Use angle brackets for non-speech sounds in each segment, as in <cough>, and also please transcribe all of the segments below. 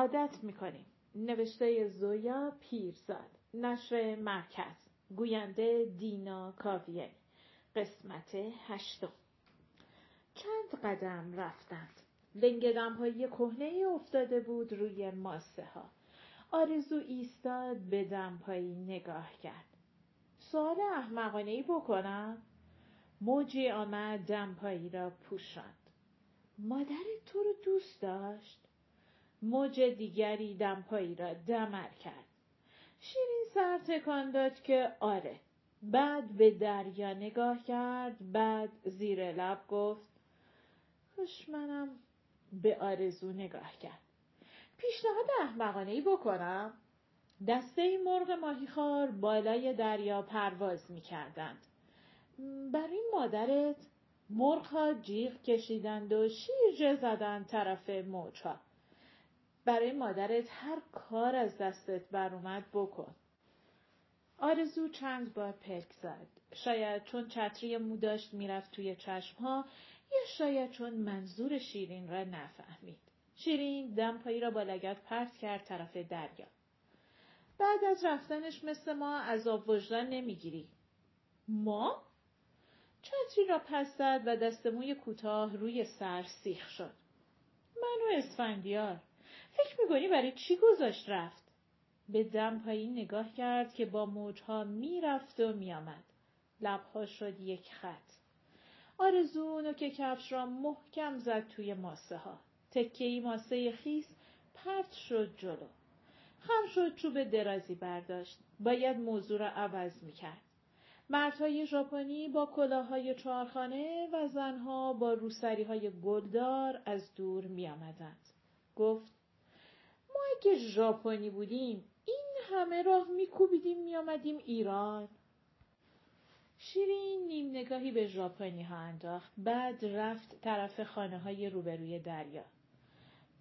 عادت می‌کنیم. نوشته زویا پیرزاد نشر مرکز گوینده دینا کاویه. قسمت هشتم. چند قدم رفتند. لنگ دمپایی کهنه افتاده بود روی ماسه ها آرزو ایستاد به دمپایی نگاه کرد. سوال احمقانه ای بکنم؟ موجی آمد دمپایی را پوشاند. مادرت تو رو دوست داشت؟ موج دیگری دمپایی را دمر کرد شیرین سر تکان داد که آره بعد به دریا نگاه کرد بعد زیر لب گفت خوش منم به آرزو نگاه کرد پیشنهاد احمقانه ای بکنم دسته مرغ ماهیخوار بالای دریا پرواز می کردند. برای مادرت مرغها جیغ کشیدند و شیرجه زدند طرف موجها. برای مادرت هر کار از دستت بر اومد بکن. آرزو چند بار پلک زد. شاید چون چتری مو داشت می‌رفت توی چشمها یا شاید چون منظور شیرین را نفهمید. شیرین دمپایی را با لگت پرت کرد طرف دریا. بعد از رفتنش مثل ما آب وجدان نمی‌گیری. ما؟ چتری را پس زد و دست موی کوتاه روی سر سیخ شد. من و اسفندیار. فکر می‌کنی برای چی گذاشت رفت؟ به دمپایی نگاه کرد که با موجها می‌رفت و میآمد. لبها شد یک خط. آرزو نوک کفش را محکم زد توی ماسه ها. تکه ماسه خیس پرت شد جلو. خم شد چوب درازی برداشت. باید موضوع را عوض می‌کرد. مردهای ژاپنی با کلاههای چهارخانه و زنها با روسریهای گلدار از دور می آمدند. گفت ما اگه ژاپنی بودیم این همه راه میکوبیدیم می آمدیم ایران. شیرین نیم نگاهی به ژاپنی ها انداخت بعد رفت طرف خانه های روبروی دریا.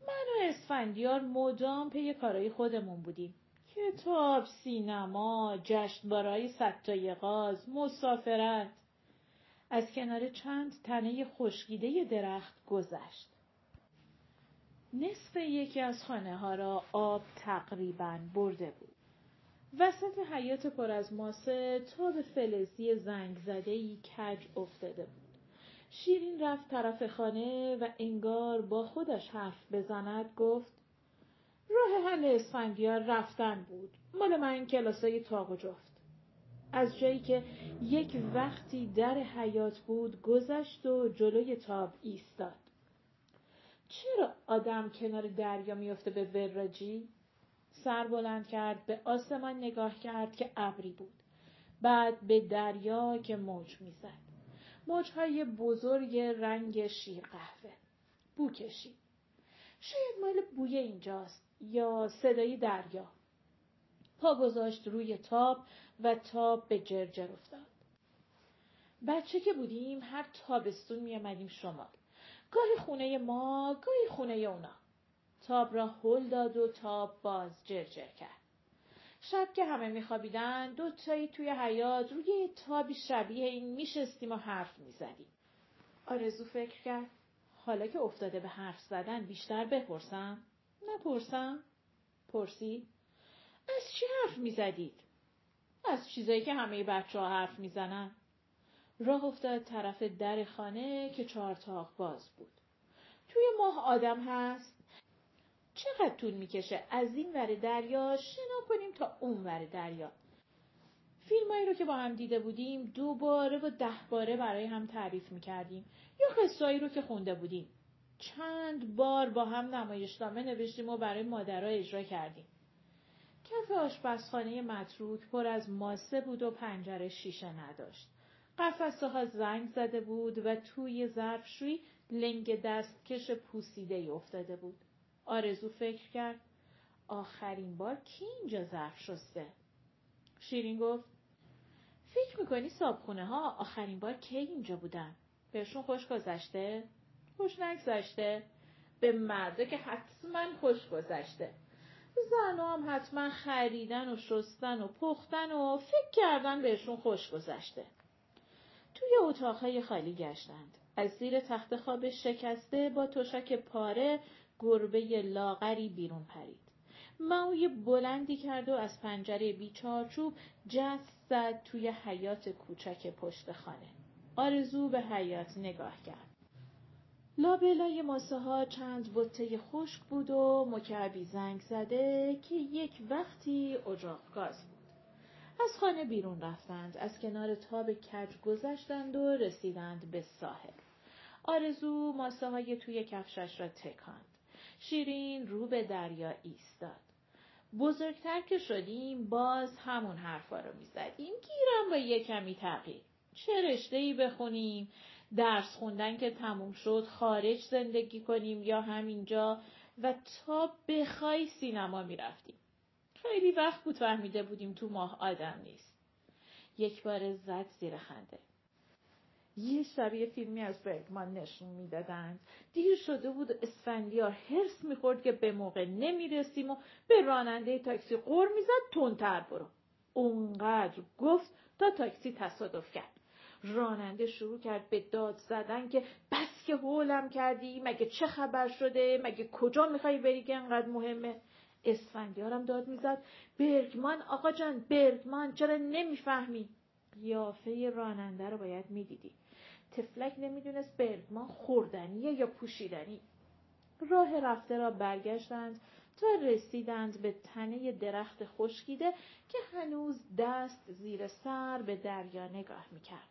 من و اسفندیار مدام پی کارهای خودمون بودیم. کتاب، سینما، جشنواره‌های ستای غاز، مسافرت. از کنار چند تنه خشکیده درخت گذشت. نصف یکی از خانه ها را آب تقریبا برده بود. وسط حیات پر از ماسه تا به فلزی زنگ زده ای کج افتاده بود. شیرین رفت طرف خانه و انگار با خودش حرف بزند گفت راه حل اسفندیار رفتن بود. مال من کلاسای تاق و جفت. از جایی که یک وقتی در حیات بود گذشت و جلوی تاب ایستاد. چرا آدم کنار دریا میفته به وراجی؟ سر بلند کرد به آسمان نگاه کرد که ابری بود. بعد به دریا که موج می‌زد. موجهای بزرگ رنگ شیر قهوه. بو کشید. شاید مال بوی اینجاست یا صدای دریا. پا گذاشت روی تاب و تاب به جرجر افتاد. بچه که بودیم هر تابستون می شمال. گاهی خونه ما، گاهی خونه اونا. تاب را هل داد و تاب باز جرجر کرد. شب که همه میخوابیدن دو تایی توی حیات روی تابی شبیه این میشستیم و حرف می‌زدیم. آرزو فکر کرد حالا که افتاده به حرف زدن بیشتر بپرسم؟ نپرسم؟ پرسید؟ از چی حرف می‌زدید؟ از چیزایی که همه بچه ها حرف می‌زنن. راه افتاد طرف در خانه که چهارتاق باز بود. توی ماه آدم هست؟ چقدر طول می‌کشه از این ور دریا شنا کنیم تا اون ور دریا؟ فیلمایی رو که با هم دیده بودیم دوباره و ده باره برای هم تعریف می‌کردیم یا قصایی رو که خونده بودیم. چند بار با هم نمایشنامه نوشتیم و برای مادرها اجرا کردیم. کف آشپزخانه متروک پر از ماسه بود و پنجره شیشه نداشت. قفسه ها زنگ زده بود و توی ظرفشویی لنگ دستکش پوسیده افتاده بود. آرزو فکر کرد آخرین بار کی اینجا ظرف شسته؟ شیرین گفت فکر می‌کنی صابخونه ها آخرین بار کی اینجا بودن؟ بهشون خوش گذشته؟ خوش نگذشته؟ به مرده که حتما خوش گذشته. زن هم حتما خریدن و شستن و پختن و فکر کردن بهشون خوش گذشته. توی اتاقهای خالی گشتند. از زیر تخت خواب شکسته با تشک پاره گربه لاغری بیرون پرید. ماوی بلندی کرد و از پنجره بیچارچوب جست زد توی حیات کوچک پشت خانه. آرزو به حیات نگاه کرد. لابلای ماسه ها چند بطه خشک بود و مکعبی زنگ زده که یک وقتی اجاق گاز. از خانه بیرون رفتند، از کنار تاب کج گذشتند و رسیدند به ساحل. آرزو ماسه های توی کفشش را تکاند. شیرین رو به دریا ایستاد. بزرگتر که شدیم باز همون حرفا رو می‌زدیم گیرم با یه کمی تغییر چه رشته ای بخونیم درس خوندن که تموم شد خارج زندگی کنیم یا همینجا و تا بخوای سینما می‌رفتیم خیلی وقت بود فهمیده بودیم تو ماه آدم نیست. یک بار زد زیر خنده. یه شبیه فیلمی از برگمان نشون می‌دادند دیر شده بود اسفندیار هرس می‌خورد که به موقع نمی‌رسیم و به راننده تاکسی قور می‌زد تندتر برو. اونقدر گفت تا تاکسی تصادف کرد. راننده شروع کرد به داد زدن که بس که هولم کردی مگه چه خبر شده مگه کجا می‌خوای بری که انقدر مهمه؟ اسفندیارم داد می‌زد برگمان آقا جان برگمان چرا نمی‌فهمی قیافه راننده رو باید می‌دیدی تفلک نمی‌دونست برگمان خوردنیه یا پوشیدنی راه رفته را برگشتند تا رسیدند به تنه درخت خشکیده که هنوز دست زیر سر به دریا نگاه می‌کرد.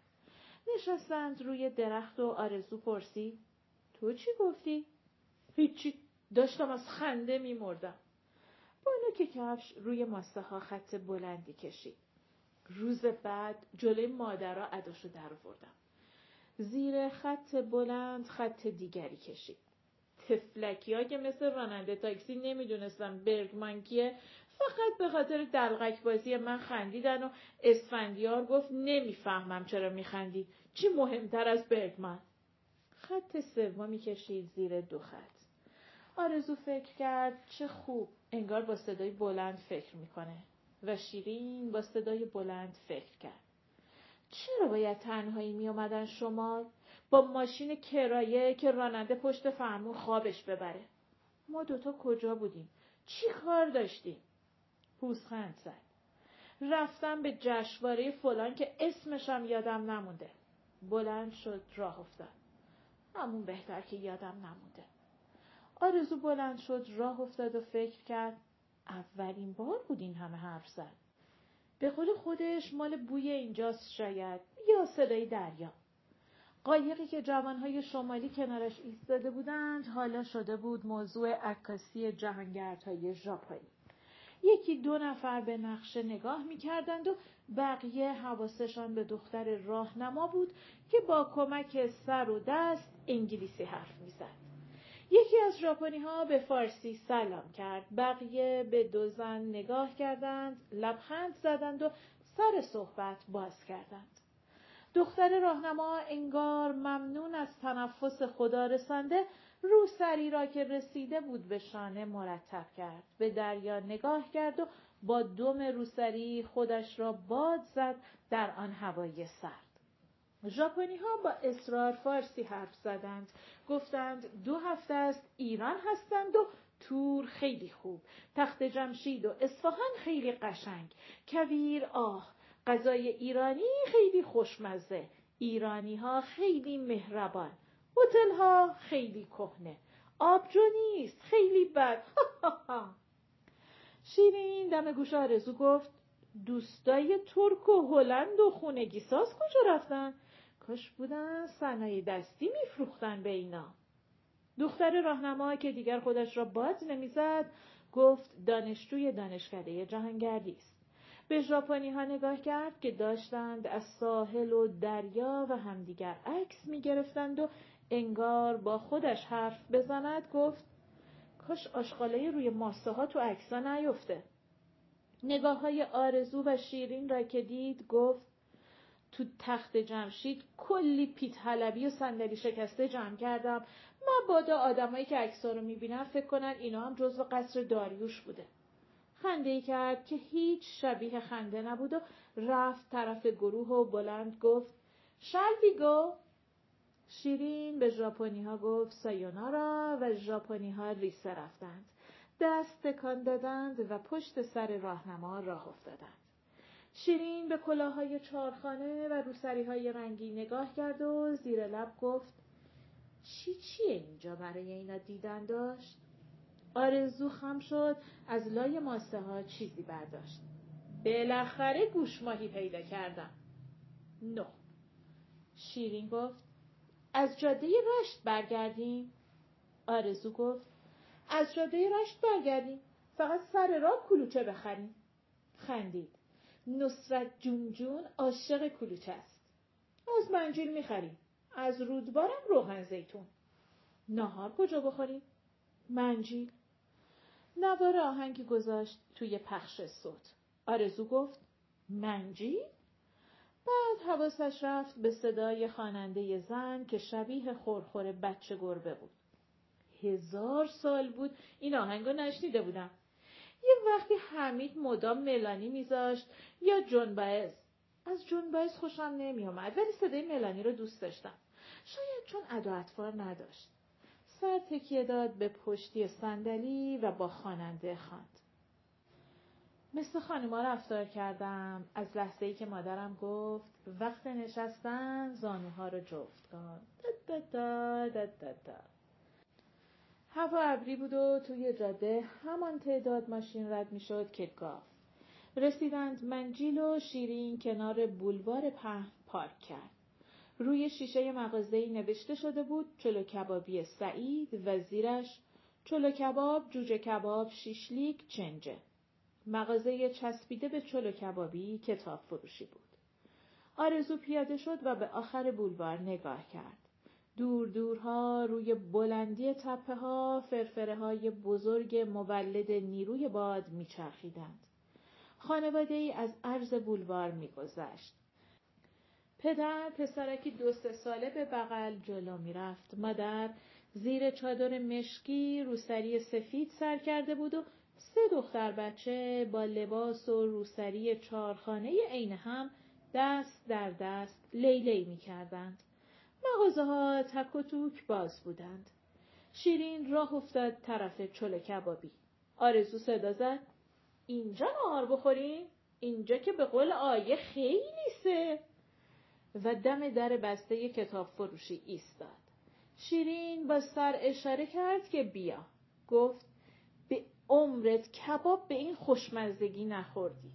نشستند روی درخت و آرزو پرسید تو چی گفتی؟ هیچی داشتم از خنده میمردم. با که کفش روی ماسه ها خط بلندی کشید. روز بعد جلوی مادرها اداشو در آوردم. زیر خط بلند خط دیگری کشید. تفلکی ها که مثل راننده تاکسی نمی‌دونستم برگمان کیه فقط به خاطر دلغک بازی من خندیدن و اسفندیار گفت نمی‌فهمم چرا میخندی چی مهمتر از برگمان خط سومی کشید زیر دو خط آرزو فکر کرد چه خوب انگار با صدای بلند فکر می‌کنه و شیرین با صدای بلند فکر کرد. چرا باید تنهایی می آمدن شما؟ با ماشین کرایه که راننده پشت فرمون خوابش ببره. ما دوتا کجا بودیم؟ چی کار داشتیم؟ پوزخند زد. رفتم به جشنواره فلان که اسمشم یادم نمونده. بلند شد راه افتاد. همون بهتر که یادم نمونده. آرزو بلند شد راه افتاد و فکر کرد اولین بار بود این همه حرف زد. به قول خودش مال بوی اینجاست شاید یا صدای دریا. قایقی که جوانهای شمالی کنارش ایستاده بودند حالا شده بود موضوع عکاسی جهانگردهای ژاپنی. یکی دو نفر به نقشه نگاه می‌کردند و بقیه حواسشان به دختر راهنما بود که با کمک سر و دست انگلیسی حرف می‌زد. یکی از ژاپنی ها به فارسی سلام کرد. بقیه به دو زن نگاه کردند لبخند زدند و سر صحبت باز کردند. دختر راهنما انگار ممنون از تنفس خدا رسانده روسری را که رسیده بود به شانه مرتب کرد. به دریا نگاه کرد و با دم روسری خودش را باد زد در آن هوای سرد. ژاپنی ها با اصرار فارسی حرف زدند. گفتند دو هفته است ایران هستند و تور خیلی خوب. تخت جمشید و اصفهان خیلی قشنگ. کویر آه غذای ایرانی خیلی خوشمزه. ایرانی ها خیلی مهربان. هتل ها خیلی کهنه. آبجو نیست خیلی بد. <laughs> شیرین دم گوش آرزو گفت دوستای ترک و هلند و خونگی ساز کجا رفتن؟ کاش بودن صنایع دستی میفروختن به اینا دختر راهنما که دیگر خودش را باز نمی‌زد گفت دانشجوی دانشکده جهانگردی است به ژاپنی ها نگاه کرد که داشتند از ساحل و دریا و همدیگر عکس می گرفتند و انگار با خودش حرف بزند گفت کاش آشغالای روی ماسه ها تو عکسا نیفته. نگاه های آرزو و شیرین را که دید گفت تو تخت جمشید کلی پیت حلبی و صندلی شکسته جمع کردم مبادا آدمایی که عکسا رو می‌بینن فکر کنن اینا هم جزو قصر داریوش بوده خنده کرد که هیچ شبیه خنده نبود و رفت طرف گروه و بلند گفت شلویگو شیرین به ژاپنی ها گفت سایونارا و ژاپنی ها ریسه رفتند. دست تکان دادند و پشت سر راهنما راه افتادند. شیرین به کلاهای چارخانه و روسری های رنگی نگاه کرد و زیر لب گفت چی چیه اینجا برای اینا دیدن داشت؟ آرزو خم شد از لای ماسه ها چیزی برداشت. بالاخره گوش ماهی پیدا کردم. نه. شیرین گفت از جاده رشت برگردیم؟ آرزو گفت از جاده رشت برگردیم. فقط سر راه کلوچه بخریم. خندید. نصرت جون جون عاشق کلوچه است. از منجیل می‌خریم. از رودبارم روغن زیتون. نهار کجا بخوریم؟ منجیل. نوار آهنگی گذاشت توی پخش صوت. آرزو گفت منجیل؟ بعد حواسش رفت به صدای خواننده زن که شبیه خورخور بچه گربه بود. هزار سال بود این آهنگو نشنیده بودم. یه وقتی حمید مدام ملانی میذاشت یا جون باز. از جون باز خوشم نمیومد ولی صدای ملانی رو دوست داشتم. شاید چون ادا اطفار نداشت. سر تکیه داد به پشتی صندلی و با خواننده خواند. مثل خانما رفتار کردم از لحظه ای که مادرم گفت وقت نشستن زانوها رو جفت کن. دا دا دا دا دا هوا ابری بود و توی جاده همان تعداد ماشین رد می‌شد که گاف. رسیدند منجیل و شیرین کنار بولوار پهن پارک کرد. روی شیشه مغازه‌ای نوشته شده بود چلو کبابی سعید و زیرش چلو کباب، جوجه کباب، شیشلیک، چنجه. مغازه چسبیده به چلو کبابی کتاب فروشی بود. آرزو پیاده شد و به آخر بولوار نگاه کرد. دور دورها روی بلندی تپه ها فرفره های بزرگ مولد نیروی باد میچرخیدند. خانواده ای از عرض بولوار میگذشت. پدر پسرکی دو سه ساله به بغل جلو می‌رفت. مادر زیر چادر مشکی روسری سفید سر کرده بود و سه دختر بچه با لباس و روسری چارخانه عین هم دست در دست لیلی می کردند. مغازه ها تک و توک باز بودند. شیرین راه افتاد طرف چل کبابی. آرزو صدا زد. اینجا نهار بخوریم؟ اینجا که به قول آیه خیلی سه. و دم در بسته کتاب فروشی ایستاد. شیرین با سر اشاره کرد که بیا. گفت به عمرت کباب به این خوشمزگی نخوردی.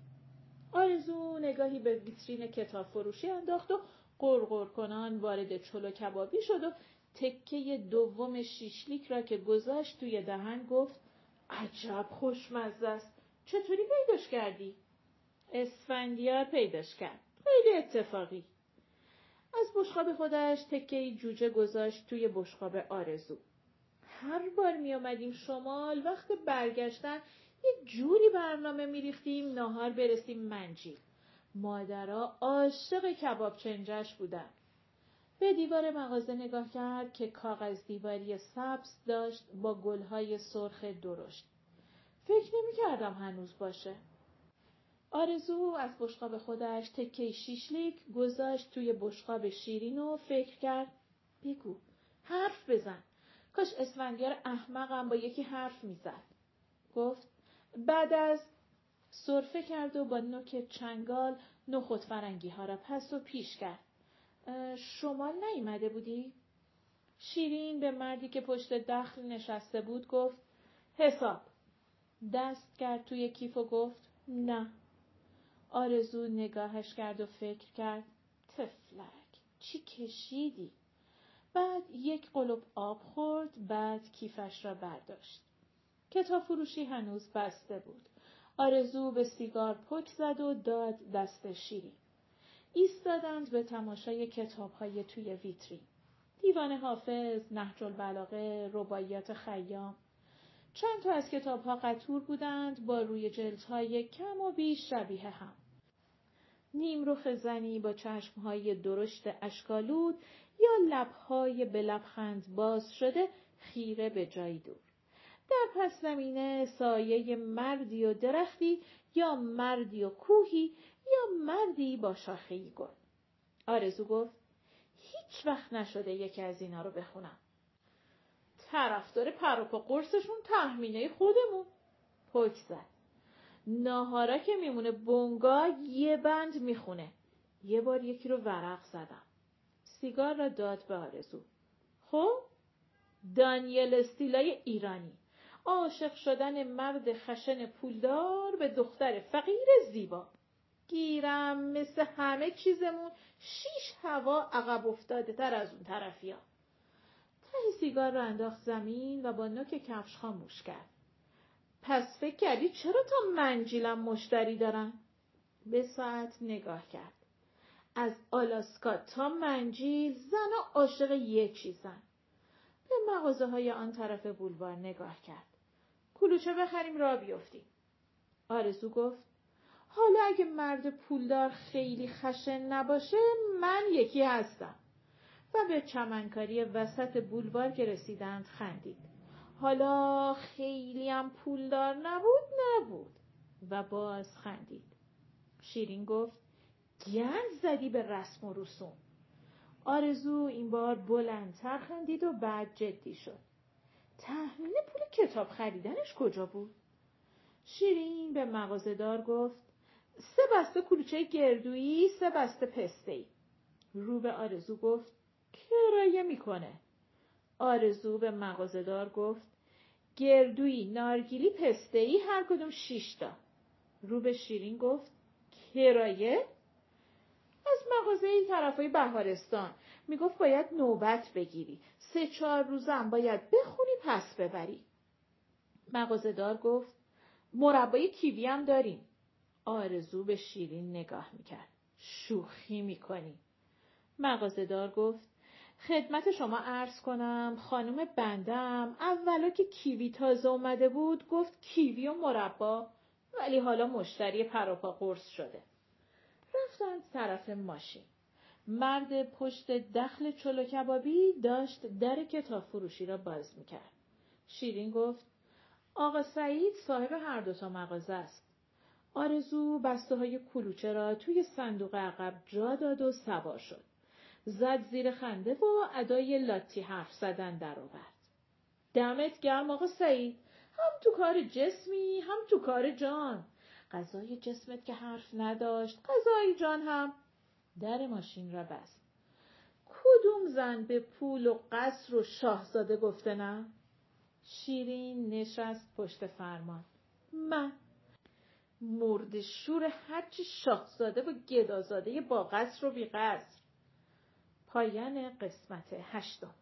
آرزو نگاهی به ویترین کتاب فروشی انداخت و قرقر کنان وارد چلو کبابی شد و تکه دوم شیشلیک را که گذاشت توی دهن گفت عجب خوشمزه است. چطوری پیداش کردی؟ اسفندیار پیداش کرد. خیلی اتفاقی. از بشقاب خودش تکه جوجه گذاشت توی بشقاب آرزو. هر بار می آمدیم شمال وقت برگشتن یه جوری برنامه می ریختیم ناهار برسیم منجیل. مادرها عاشق کباب چنجش بودن. به دیوار مغازه نگاه کرد که کاغذ دیواری سبز داشت با گلهای سرخ درشت. فکر نمی کردم هنوز باشه. آرزو از بشقاب خودش تکه شیشلیک گذاشت توی بشقاب شیرین و فکر کرد بگو حرف بزن کاش اسفندیار احمقم با یکی حرف می‌زد گفت بعد از صرفه کرد و با نوک چنگال نخود فرنگی ها را پس و پیش کرد شما نیامده بودی؟ شیرین به مردی که پشت دخل نشسته بود گفت حساب دست کرد توی کیف و گفت نه آرزو نگاهش کرد و فکر کرد تفلک چی کشیدی؟ بعد یک قلب آب خورد بعد کیفش را برداشت. کتاب فروشی هنوز بسته بود. آرزو به سیگار پک زد و داد دست شیرین. ایستادند به تماشای کتابهای توی ویترین. دیوان حافظ، نهج البلاغه، رباعیات خیام. چند تا از کتابها قطور بودند با روی جلدهای کم و بیش شبیه هم. نیمرخ زنی با چشمهای درشت اشکالود یا لبهای به لبخند باز شده خیره به جایی دور. در پس زمینه سایه مردی و درختی یا مردی و کوهی یا مردی با شاخهای گل. آرزو گفت هیچ وقت نشده یکی از اینا رو بخونم. طرفدار پروپا قرصشون تحمینه خودمون. پک زد. ناهارا که میمونه بونگا یه بند می‌خونه. یه بار یکی رو ورق زدم. سیگار را داد به آرزو. خب؟ دانیل استیلای ایرانی. عاشق شدن مرد خشن پولدار به دختر فقیر زیبا. گیرم مثل همه چیزمون شیش هوا عقب افتاده تر از اون طرفیا. ته سیگار رو انداخت زمین و با نوک کفش خاموش کرد. پس فکر کردی چرا تا منجیلم مشتری دارن؟ به ساعت نگاه کرد. از آلاسکا تا منجیل زن عاشق یه چیزن. به مغازه های آن طرف بولوار نگاه کرد. کلوچه بخریم را بیفتیم. آرزو گفت حالا اگه مرد پولدار خیلی خشن نباشه من یکی هستم. و به چمنکاری وسط بولوار که رسیدند خندید. حالا خیلی هم پولدار نبود نبود و باز خندید. شیرین گفت گند زدی به رسم و رسوم. آرزو این بار بلندتر خندید و بعد جدی شد. تحمیل پول کتاب خریدنش کجا بود؟ شیرین به مغازدار گفت سه بسته کلوچه گردویی سه بسته پسته رو به آرزو گفت کرایه می‌کنه. آرزو به مغازدار گفت گردویی نارگیلی پسته هر کدوم شیشتا. رو به شیرین گفت کرایه از مغازه ای طرفای بهارستان می‌گفت باید نوبت بگیری. سه چهار روزم باید بخونی پس ببری. مغازهدار گفت مربای کیوی هم داریم. آرزو به شیرین نگاه می‌کرد. شوخی می‌کنی. مغازهدار گفت خدمت شما عرض کنم خانم بندم اولا که کیوی تازه اومده بود گفت کیوی و مربا ولی حالا مشتری پروپا قرص شده. رفتند طرف ماشین. مرد پشت دخل چلو کبابی داشت در کتاب فروشی را باز می‌کرد. شیرین گفت آقا سعید صاحب هر دوتا مغازه است. آرزو بسته های کلوچه را توی صندوق عقب جا داد و سوار شد. زد زیر خنده و ادای لاتی حرف زدن در آورد. دمت گرم آقا سعید هم تو کار جسمی هم تو کار جان. غذای جسمت که حرف نداشت غذای جان هم در ماشین را بست. کدوم زن به پول و قصر و شاهزاده گفته نه؟ شیرین نشست پشت فرمان. من. مرد شور هرچی شاهزاده و گدازاده با قصر و بی قصر پایان قسمت هشتم.